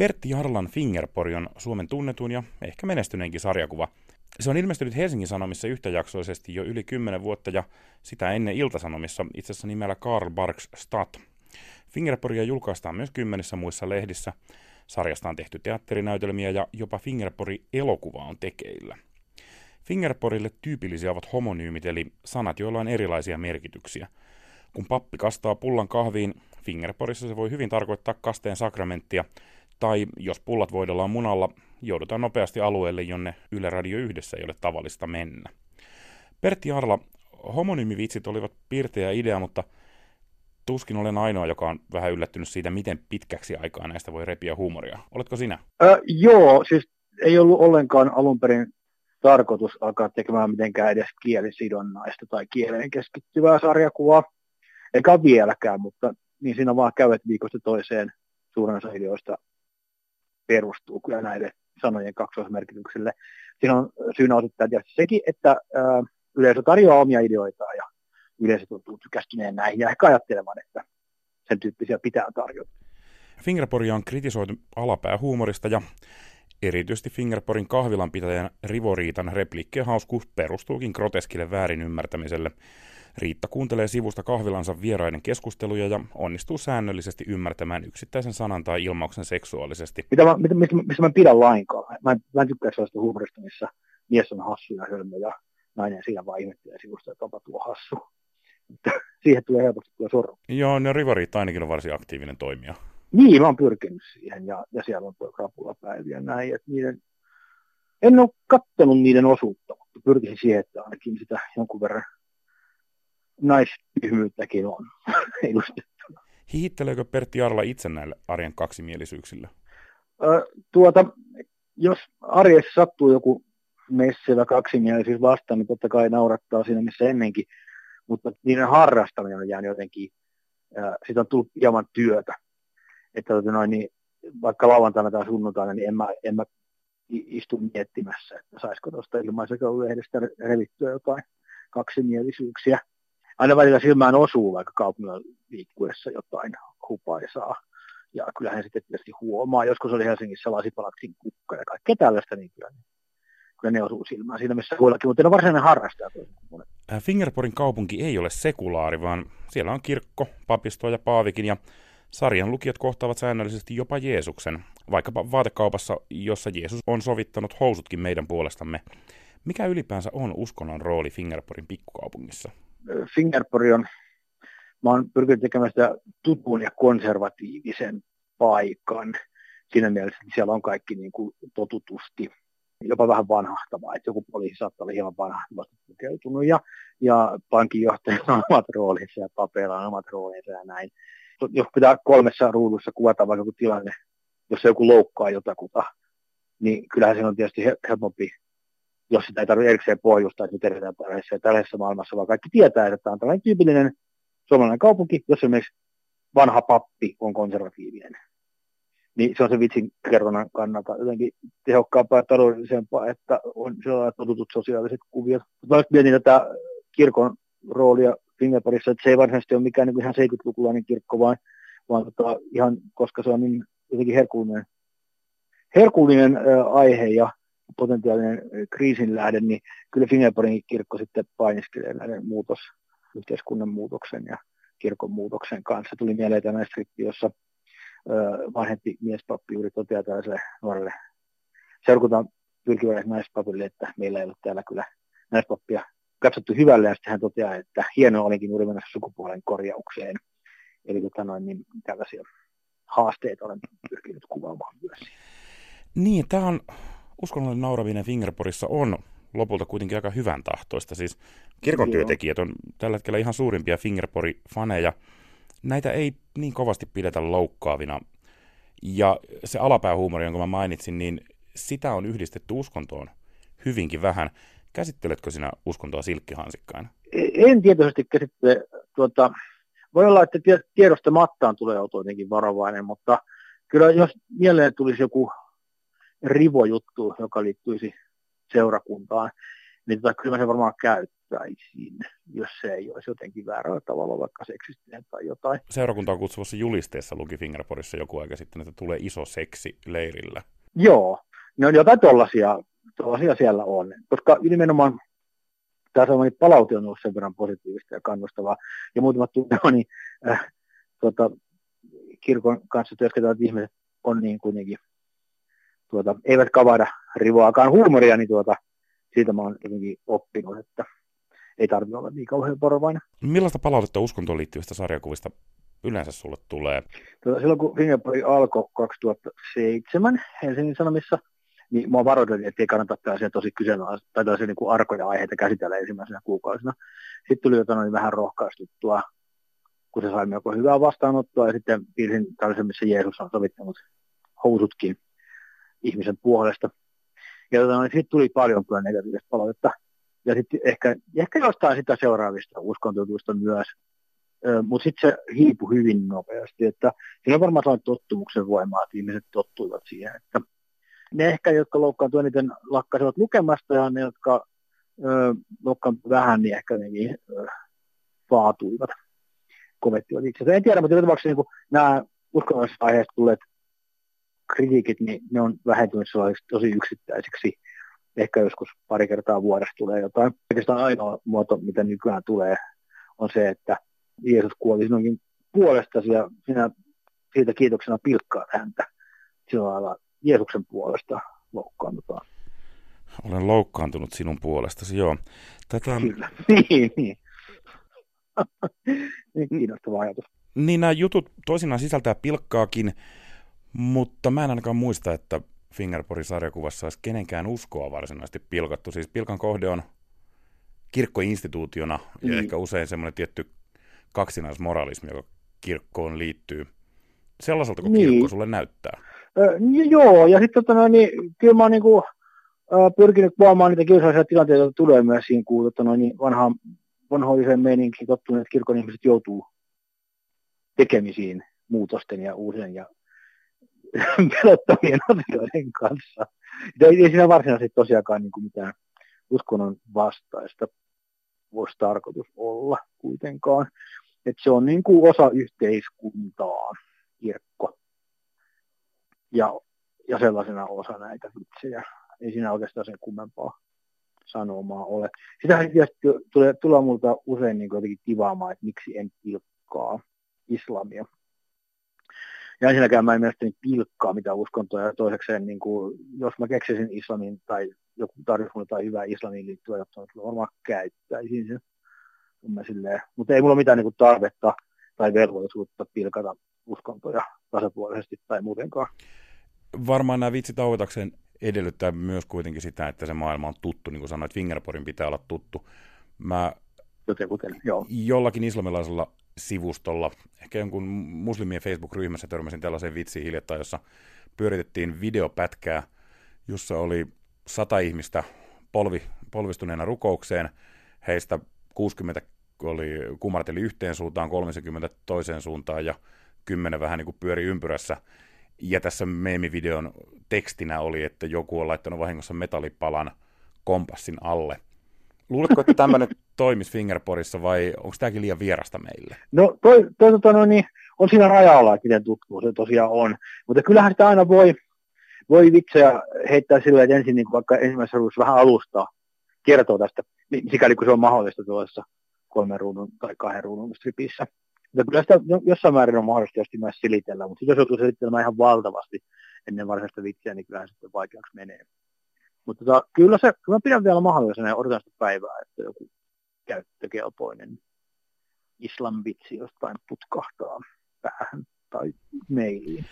Pertti Jarlan Fingerpori on Suomen tunnetun ja ehkä menestyneenkin sarjakuva. Se on ilmestynyt Helsingin Sanomissa yhtäjaksoisesti jo yli 10 vuotta ja sitä ennen Iltasanomissa itse asiassa nimellä Karl Barks Stat. Fingerporia julkaistaan myös kymmenissä muissa lehdissä. Sarjasta on tehty teatterinäytelmiä ja jopa Fingerpori-elokuva on tekeillä. Fingerporille tyypillisiä ovat homonyymit eli sanat, joilla on erilaisia merkityksiä. Kun pappi kastaa pullan kahviin, Fingerporissa se voi hyvin tarkoittaa kasteen sakramenttia, tai jos pullat voidellaan munalla, joudutaan nopeasti alueelle, jonne Yle Radio yhdessä ei ole tavallista mennä. Pertti Arla, homonyymivitsit olivat piirteä idea, mutta tuskin olen ainoa, joka on vähän yllättynyt siitä, miten pitkäksi aikaa näistä voi repiä huumoria. Oletko sinä? Ö, joo, siis ei ollut ollenkaan alun perin tarkoitus alkaa tekemään mitenkään edes kielisidonnaista tai kieleen keskittyvää sarjakuvaa. Eikä vieläkään, mutta niin siinä vaan käyvät viikosta toiseen suurin osa ideoista perustuu kyllä näille sanojen kaksoismerkitykselle. Siinä on syynä osittain tietysti sekin, että ää, yleisö tarjoaa omia ideoitaan ja yleisö tuntuu tykästyneen näihin ja ehkä ajattelemaan, että sen tyyppisiä pitää tarjota. Fingerporia on kritisoitu alapäähuumorista ja erityisesti Fingerporin kahvilanpitäjän Rivoriitan repliikkien hauskuus perustuukin groteskille väärinymmärtämiselle. Riitta kuuntelee sivusta kahvilansa vieraiden keskusteluja ja onnistuu säännöllisesti ymmärtämään yksittäisen sanan tai ilmauksen seksuaalisesti. Mitä mä, mitä, mistä, mistä mä pidän lainkaan. Mä en, mä en tykkää sellaista huumorista, missä mies on hassu ja hölmö ja nainen siinä vaan ihmettelee sivusta, että onpa tuo hassu. Siihen tulee helposti tuo sorru. Joo, ne Rivoriit ainakin on varsin aktiivinen toimija. Niin, mä oon pyrkinyt siihen ja, ja siellä on tuo krapulapäiviä ja näin. Että niiden, en ole kattonut niiden osuutta, mutta pyrkisin siihen, että ainakin sitä jonkun verran naistyhmyyttäkin on edustettuna. Hihitteleekö Pertti Arla itse näille arjen kaksimielisyyksillä? Ö, tuota, jos arjessa sattuu joku messevä kaksimielisyys vastaan, niin totta kai naurattaa siinä missä ennenkin, mutta niiden harrastaminen on jäänyt jotenkin, äh, siitä on tullut hieman työtä. Että tota noin, niin, vaikka lauantaina tai sunnuntaina, niin en mä, en mä istu miettimässä, että saisiko tuosta ilmaisekoululehdestä revittyä jotain kaksimielisyyksiä aina välillä silmään osuu vaikka kaupungilla liikkuessa jotain hupaisaa. Ja kyllähän sitten tietysti huomaa, joskus oli Helsingissä lasipalatsin kukka ja kaikkea tällaista, niin kyllä, kyllä ne osuu silmään siinä, missä muillakin, mutta ne on varsinainen harrastaja. Äh, Fingerporin kaupunki ei ole sekulaari, vaan siellä on kirkko, papisto ja paavikin ja sarjan lukijat kohtaavat säännöllisesti jopa Jeesuksen, vaikkapa vaatekaupassa, jossa Jeesus on sovittanut housutkin meidän puolestamme. Mikä ylipäänsä on uskonnon rooli Fingerporin pikkukaupungissa? Fingerpori on, mä oon pyrkinyt tekemään sitä tutun ja konservatiivisen paikan. Siinä mielessä, että siellä on kaikki niin kuin totutusti jopa vähän vanhahtavaa, että joku poliisi saattaa olla hieman vanhahtavasti pukeutunut ja, ja pankinjohtajalla on omat roolinsa ja papeilla on omat roolinsa ja näin. Jos pitää kolmessa ruudussa kuvata vaikka joku tilanne, jos joku loukkaa jotakuta, niin kyllähän se on tietysti helpompi jos sitä ei tarvitse erikseen pohjustaa, että nyt edetään tällaisessa, tällaisessa maailmassa, vaan kaikki tietää, että tämä on tällainen tyypillinen suomalainen kaupunki, jossa esimerkiksi vanha pappi on konservatiivinen. Niin se on se vitsin kerronnan kannalta jotenkin tehokkaampaa ja taloudellisempaa, että on sellaiset totutut sosiaaliset kuviot. Mutta mä mietin tätä kirkon roolia Fingerparissa, että se ei varsinaisesti ole mikään niin ihan 70-lukulainen kirkko, vaan, vaan tota, ihan, koska se on niin jotenkin herkullinen, herkullinen ä, aihe ja potentiaalinen kriisin lähde, niin kyllä Fingerporin kirkko sitten painiskelee näiden muutos, yhteiskunnan muutoksen ja kirkon muutoksen kanssa. Tuli mieleen tämä strippi, jossa vanhempi miespappi juuri toteaa tällaiselle nuorelle seurakuntaan pyrkivälle naispapille, että meillä ei ole täällä kyllä naispappia katsottu hyvälle, ja sitten hän toteaa, että hienoa olinkin juuri mennä sukupuolen korjaukseen. Eli tota noin, niin tällaisia haasteita olen pyrkinyt kuvaamaan myös. Niin, tämä on uskonnollinen nauraminen Fingerporissa on lopulta kuitenkin aika hyvän tahtoista. Siis kirkon työntekijät on tällä hetkellä ihan suurimpia Fingerpori-faneja. Näitä ei niin kovasti pidetä loukkaavina. Ja se alapäähuumori, jonka mä mainitsin, niin sitä on yhdistetty uskontoon hyvinkin vähän. Käsitteletkö sinä uskontoa silkkihansikkaina? En tietoisesti käsittele. Tuota, voi olla, että tiedosta mattaan tulee olla jotenkin varovainen, mutta kyllä jos mieleen tulisi joku rivojuttu, joka liittyisi seurakuntaan, niin tota, kyllä mä sen varmaan käyttäisin. jos se ei olisi jotenkin väärällä tavalla vaikka seksistinen tai jotain. Seurakunta on kutsuvassa julisteessa luki Fingerporissa joku aika sitten, että tulee iso seksi leirillä. Joo, ne on jotain tollaisia, tollaisia siellä on, koska nimenomaan tämä sellainen palaute on ollut sen verran positiivista ja kannustavaa, ja muutamat tunnelmani äh, tota, kirkon kanssa työskentelevät ihmiset on niin kuitenkin, tuota, eivät kavada rivoakaan huumoria, niin tuota, siitä mä oon jotenkin oppinut, että ei tarvitse olla niin kauhean porovainen. Millaista palautetta uskontoon liittyvistä sarjakuvista yleensä sulle tulee? Tuota, silloin kun Fingerpori alkoi 2007 Helsingin Sanomissa, niin mua varoitettiin, että ei kannata tällaisia tosi kyseenalaisia tai tällaisia niin kuin arkoja aiheita käsitellä ensimmäisenä kuukausina. Sitten tuli jotain niin vähän rohkaistuttua, kun se sai melko hyvää vastaanottoa, ja sitten piirsin tällaisen, missä Jeesus on sovittanut housutkin ihmisen puolesta. Ja tota, niin sitten tuli paljon kyllä negatiivista palautetta. Ja sitten ehkä, ehkä jostain sitä seuraavista uskontotuista myös. Mutta sitten se hiipui hyvin nopeasti, että siinä on varmaan sellainen tottumuksen voimaa, että ihmiset tottuivat siihen, että ne ehkä, jotka loukkaantuivat eniten lakkasivat lukemasta ja ne, jotka loukkaantuivat vähän, niin ehkä nekin ö, vaatuivat, kovettivat itse. En tiedä, mutta joka tapauksessa niin nämä uskonnollisesta aiheesta tulleet kritiikit, niin ne on vähentynyt sellaisiksi tosi yksittäisiksi. Ehkä joskus pari kertaa vuodessa tulee jotain. Oikeastaan ainoa muoto, mitä nykyään tulee, on se, että Jeesus kuoli sinunkin puolestasi ja sinä siitä kiitoksena pilkkaat häntä. Sillä lailla Jeesuksen puolesta loukkaannutaan. Olen loukkaantunut sinun puolestasi, joo. Tätä... Kyllä, niin, niin. niin kiinnostava ajatus. Niin nämä jutut toisinaan sisältää pilkkaakin, mutta mä en ainakaan muista, että Fingerporin sarjakuvassa olisi kenenkään uskoa varsinaisesti pilkattu. Siis pilkan kohde on kirkkoinstituutiona mm. ja ehkä usein semmoinen tietty kaksinaismoralismi, joka kirkkoon liittyy. Sellaiselta kuin niin. kirkko sulle näyttää. Ö, joo, ja sitten tota, niin, kyllä mä oon niin kuin, pyrkinyt kuvaamaan niitä kiusallisia tilanteita, joita tulee myös siinä, kun tota, niin vanhaan, vanhoiseen meininkiin tottuneet kirkon ihmiset joutuu tekemisiin muutosten ja uusien ja pelottavien asioiden kanssa. Ei, ei siinä varsinaisesti tosiaankaan niin kuin mitään uskonnon vastaista voisi tarkoitus olla kuitenkaan. Että se on niin kuin osa yhteiskuntaa, kirkko. Ja, ja sellaisena osa näitä vitsejä. Ei siinä oikeastaan sen kummempaa sanomaa ole. Sitähän tulee, tulee multa usein niin jotenkin tivaamaan, että miksi en pilkkaa islamia. Ja ensinnäkään mä en mielestäni pilkkaa mitä uskontoa, ja toisekseen, niin kuin, jos mä keksisin islamin tai joku tarjosi mulle tai hyvää islamiin liittyvää jotain, niin varmaan käyttäisin sen. Mutta ei mulla mitään niin kuin, tarvetta tai velvollisuutta pilkata uskontoja tasapuolisesti tai muutenkaan. Varmaan nämä vitsit auetakseen edellyttää myös kuitenkin sitä, että se maailma on tuttu, niin kuin sanoit, Fingerporin pitää olla tuttu. Mä Joten, joo. jollakin islamilaisella sivustolla, ehkä jonkun muslimien Facebook-ryhmässä törmäsin tällaiseen vitsiin hiljattain, jossa pyöritettiin videopätkää, jossa oli sata ihmistä polvi, polvistuneena rukoukseen, heistä 60 oli, kumarteli yhteen suuntaan, 30 toiseen suuntaan ja 10 vähän niin kuin pyöri ympyrässä. Ja tässä meemivideon tekstinä oli, että joku on laittanut vahingossa metallipalan kompassin alle – Luuletko, että tämmöinen toimisi Fingerporissa vai onko tämäkin liian vierasta meille? No toi, toi tota, no, niin, on siinä rajalla, miten tuttu se tosiaan on. Mutta kyllähän sitä aina voi, voi vitsejä heittää sillä, että ensin niin vaikka ensimmäisessä ruudussa vähän alustaa, kertoo tästä, niin sikäli kun se on mahdollista tuossa kolmen ruudun tai kahden ruudun stripissä. Mutta kyllä sitä jossain määrin on mahdollista myös silitellä, mutta jos joutuu selittelemään ihan valtavasti ennen varsinaista vitsiä, niin kyllähän sitten vaikeaksi menee. Mutta tota, kyllä se, kyllä mä pidän vielä mahdollisena ja odotan sitä päivää, että joku käyttökelpoinen islamvitsi jostain putkahtaa päähän tai mailiin.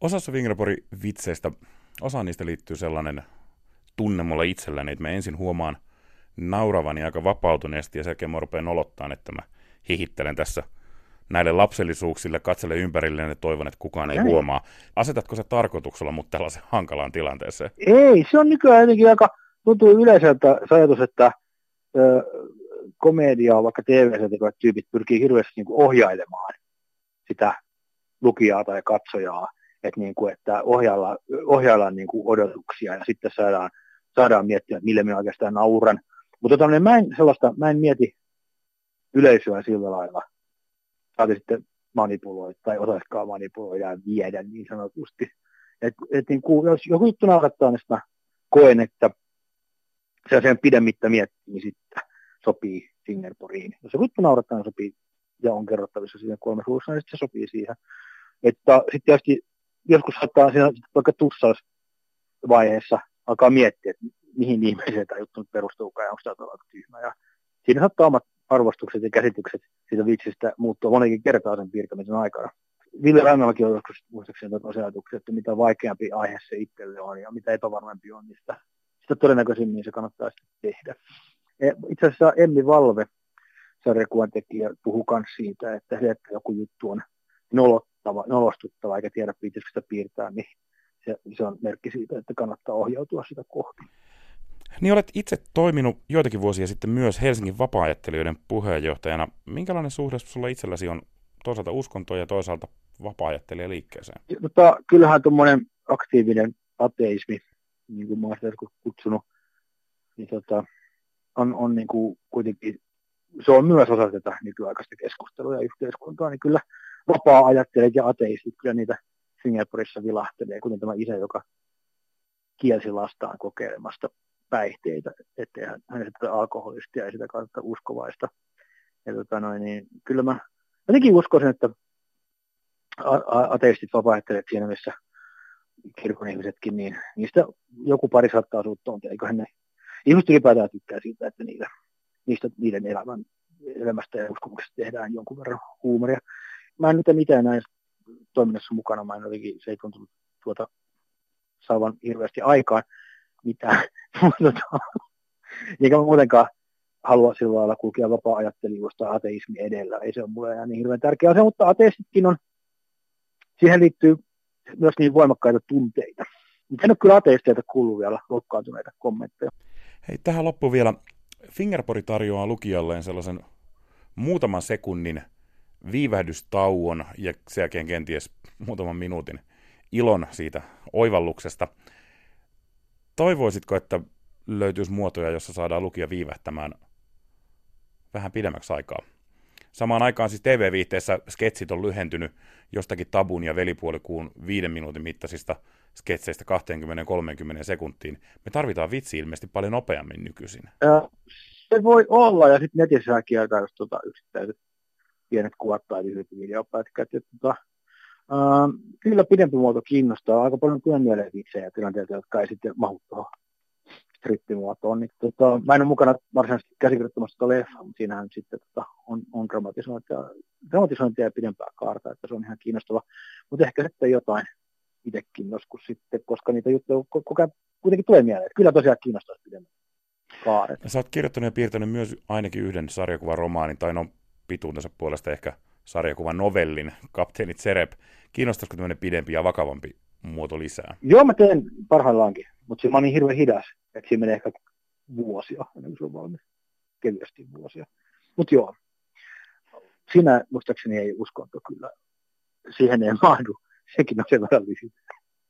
Osassa Fingerpori vitseistä, osa niistä liittyy sellainen tunne mulla itselläni, että mä ensin huomaan nauravani aika vapautuneesti ja sen jälkeen mä rupean olottaa, että mä hihittelen tässä – näille lapsellisuuksille, katsele ympärilleen ja toivon, että kukaan ei Näin. huomaa. Asetatko se tarkoituksella mut tällaisen hankalaan tilanteeseen? Ei, se on nykyään jotenkin aika tuntuu yleiseltä se ajatus, että ö, komediaa, vaikka tv tekevät tyypit pyrkii hirveästi niin kuin ohjailemaan sitä lukijaa tai katsojaa, että, niin kuin, että ohjaillaan, ohjaillaan niin kuin odotuksia ja sitten saadaan, saadaan miettiä, että mille minä oikeastaan nauran. Mutta mä, en sellaista, mä en mieti yleisöä sillä lailla, saati sitten manipuloi tai osaiskaan manipuloida ja viedä niin sanotusti. Et, et niin kuin, jos joku juttu naurattaa, niin mä koen, että se sen pidemmittä niin sitten sopii Singaporeen. Jos joku juttu naurattaa, niin sopii ja on kerrottavissa siinä kolmessa luvussa, niin se sopii siihen. Että sitten tietysti joskus saattaa siinä vaikka tussausvaiheessa alkaa miettiä, että mihin ihmiseen tämä juttu nyt perustuu, ja onko tämä tyhmä. Ja siinä saattaa omat arvostukset ja käsitykset siitä vitsistä muuttua monenkin kertaa sen piirtämisen aikana. Ville Rannallakin on joskus muistaakseni ajatuksia, että mitä vaikeampi aihe se itselle on ja mitä epävarmempi on, niin sitä, sitä todennäköisimmin se kannattaa tehdä. Itse asiassa Emmi Valve, sarjakuvan tekijä, puhuu myös siitä, että se, että joku juttu on nolottava, nolostuttava eikä tiedä pitäisikö sitä piirtää, niin se, se on merkki siitä, että kannattaa ohjautua sitä kohti. Niin olet itse toiminut joitakin vuosia sitten myös Helsingin vapaa-ajattelijoiden puheenjohtajana. Minkälainen suhde sulla itselläsi on toisaalta uskontoa ja toisaalta vapaa liikkeeseen? Mutta kyllähän tuommoinen aktiivinen ateismi, niin kuin mä olen sitä kutsunut, niin tota, on, on niin kuin kuitenkin, se on myös osa tätä nykyaikaista keskustelua ja yhteiskuntaa, niin kyllä vapaa-ajattelijat ja ateistit, kyllä niitä Singaporessa vilahtelee, kuten tämä isä, joka kielsi lastaan kokeilemasta päihteitä, ettei hän, hän sitä alkoholistia ja sitä kautta uskovaista. Ja tota noin, niin kyllä mä jotenkin uskoisin, että ateistit vapaaehtoiset siinä, missä kirkon ihmisetkin, niin niistä joku pari saattaa suutta on, eiköhän ne ihmiset ylipäätään tykkää siitä, että niitä, niistä niiden elämän, elämästä ja uskomuksesta tehdään jonkun verran huumoria. Mä en nyt mitään näin toiminnassa mukana, mä en jotenkin, se ei tuntunut tuota saavan hirveästi aikaan mitään. Eikä muutenkaan halua sillä lailla kulkea vapaa-ajattelijuus ateismi edellä. Ei se ole mulle enää niin hirveän tärkeä asia, mutta ateistitkin on, siihen liittyy myös niin voimakkaita tunteita. Mutta en ole kyllä ateisteilta kuullut vielä loukkaantuneita kommentteja. Hei, tähän loppu vielä. Fingerpori tarjoaa lukijalleen sellaisen muutaman sekunnin viivähdystauon ja sen jälkeen kenties muutaman minuutin ilon siitä oivalluksesta. Toivoisitko, että löytyisi muotoja, jossa saadaan lukija viivähtämään vähän pidemmäksi aikaa? Samaan aikaan siis TV-viihteessä sketsit on lyhentynyt jostakin tabun ja velipuolikuun viiden minuutin mittaisista sketseistä 20-30 sekuntiin. Me tarvitaan vitsi ilmeisesti paljon nopeammin nykyisin. Se voi olla, ja sitten netissä kiertää just tota yksittäiset pienet kuvat tai lyhyet videopätkät. Tota, Uh, kyllä pidempi muoto kiinnostaa. Aika paljon työn mieleen vitsejä tilanteita, jotka ei sitten mahu tuohon strippimuotoon. Niin, tota, mä en ole mukana varsinaisesti käsikirjoittamassa tuota leffaa, mutta siinähän sitten tota, on, on dramatisointia, dramatisointia ja pidempää kaarta, että se on ihan kiinnostava. Mutta ehkä sitten jotain itsekin joskus sitten, koska niitä juttuja koko ajan kuitenkin tulee mieleen. Kyllä tosiaan kiinnostaa pidemmän kaaret. Ja sä oot kirjoittanut ja piirtänyt myös ainakin yhden sarjakuvan romaanin, tai no pituutensa puolesta ehkä sarjakuvan novellin, Kapteeni Zereb. Kiinnostaisiko tämmöinen pidempi ja vakavampi muoto lisää? Joo, mä teen parhaillaankin, mutta se on niin hirveän hidas, että siinä menee ehkä vuosia ennen kuin se on valmis. Kevyesti vuosia. Mutta joo, siinä muistaakseni ei uskonto kyllä, siihen ei mahdu. Sekin on sen verran